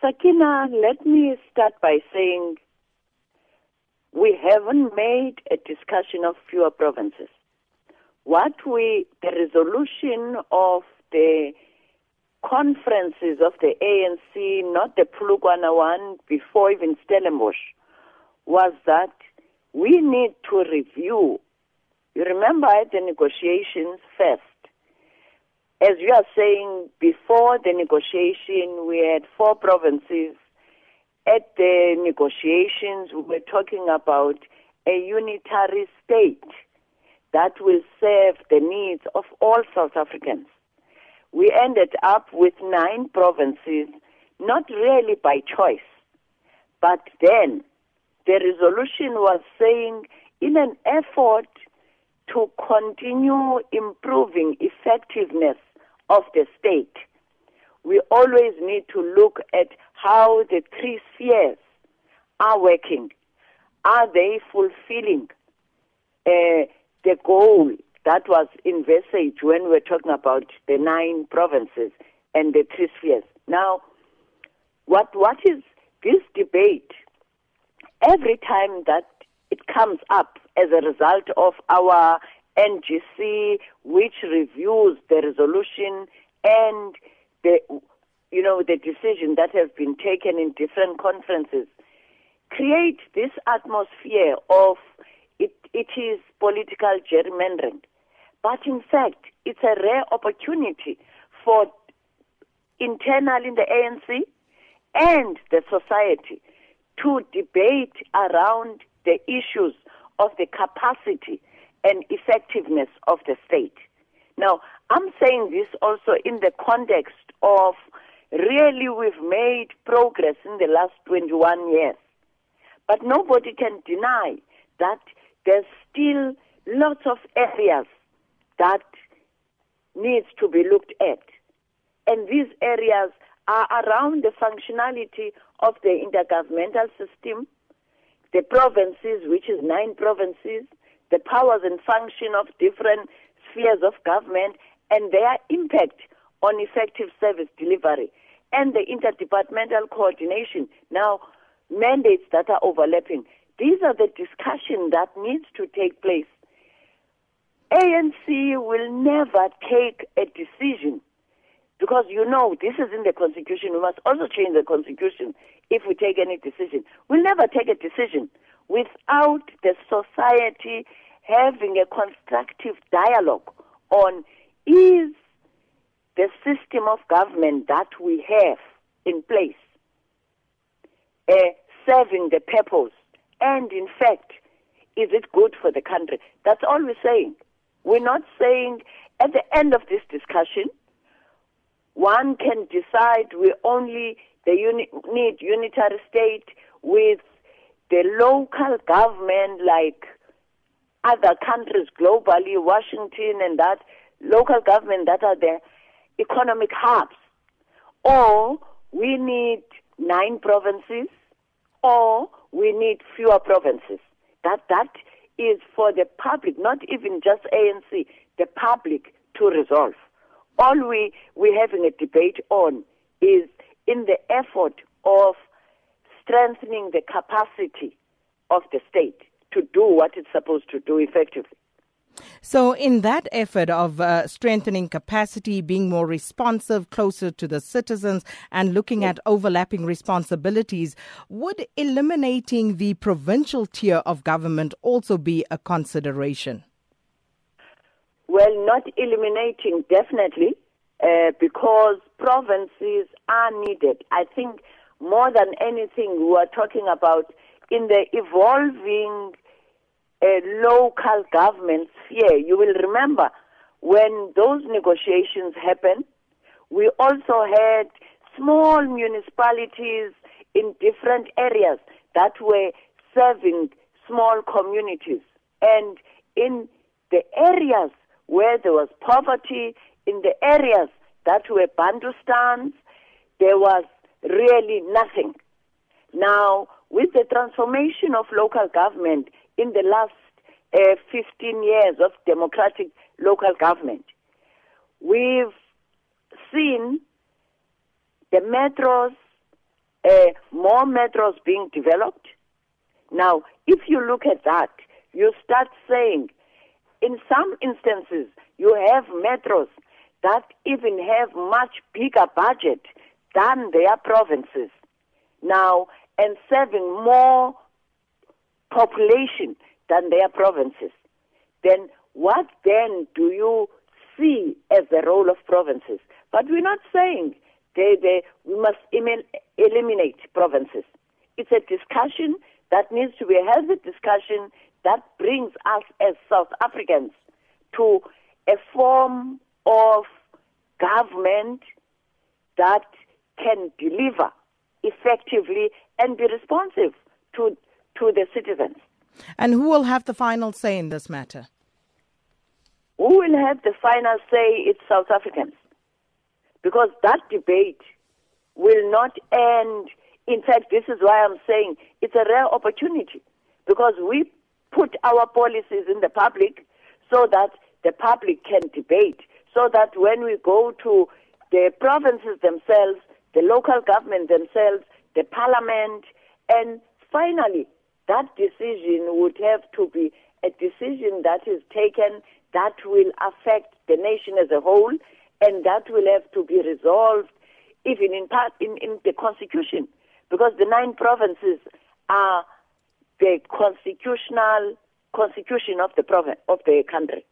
Sakina, let me start by saying we haven't made a discussion of fewer provinces. What we, the resolution of the conferences of the ANC, not the Polokwane one, before even Stellenbosch, was that we need to review. You remember the negotiations first, as you are saying, before the negotiation, we had four provinces. At the negotiations, we were talking about a unitary state that will serve the needs of all South Africans. We ended up with nine provinces, not really by choice, but then the resolution was saying in an effort to continue improving effectiveness of the state, we always need to look at how the three spheres are working. Are they fulfilling uh, the goal that was envisaged when we were talking about the nine provinces and the three spheres? Now, what what is this debate? Every time that it comes up as a result of our NGC, which reviews the resolution and the, you know, the decision that has been taken in different conferences, create this atmosphere of it, it is political gerrymandering. But in fact, it's a rare opportunity for internal in the ANC and the society to debate around the issues of the capacity and effectiveness of the state. Now, I'm saying this also in the context of really we've made progress in the last 21 years. But nobody can deny that there's still lots of areas that needs to be looked at. And these areas are around the functionality of the intergovernmental system, the provinces, which is nine provinces, the powers and function of different spheres of government, and their impact on effective service delivery, and the interdepartmental coordination. Now, mandates that are overlapping. These are the discussion that needs to take place. ANC will never take a decision because you know this is in the constitution. We must also change the constitution if we take any decision. We'll never take a decision without the society having a constructive dialogue on is the system of government that we have in place uh, serving the purpose and in fact is it good for the country? That's all we're saying. We're not saying at the end of this discussion one can decide we only uni- need unitary state with the local government like other countries globally, Washington and that local government that are the economic hubs. Or we need nine provinces, or we need fewer provinces. That that is for the public, not even just ANC, the public to resolve. All we we're having a debate on is in the effort of strengthening the capacity of the state to do what it's supposed to do effectively. So, in that effort of uh, strengthening capacity, being more responsive, closer to the citizens, and looking at overlapping responsibilities, would eliminating the provincial tier of government also be a consideration? Well, not eliminating, definitely, uh, because provinces are needed. I think more than anything, we are talking about in the evolving uh, local government sphere. You will remember when those negotiations happened, we also had small municipalities in different areas that were serving small communities. And in the areas where there was poverty, in the areas that were Bantustans, there was really nothing. Now, with the transformation of local government in the last uh, 15 years of democratic local government, we've seen the metros more metros being developed. Now, if you look at that, you start saying, in some instances, you have metros that even have much bigger budget than their provinces now and serving more population than their provinces. Then what then do you see as the role of provinces? But we're not saying they, they, we must eliminate provinces. It's a discussion that needs to be held, a healthy discussion that brings us as South Africans to a form of government that can deliver effectively and be responsive to, to the citizens. And who will have the final say in this matter? Who will have the final say? It's South Africans. Because that debate will not end. In fact, this is why I'm saying it's a rare opportunity because we put our policies in the public so that the public can debate, so that when we go to the provinces themselves, the local government themselves, the parliament, and finally, that decision would have to be a decision that is taken that will affect the nation as a whole, and that will have to be resolved even in part in, in the constitution, because the nine provinces are the constitutional constitution of the province of the country.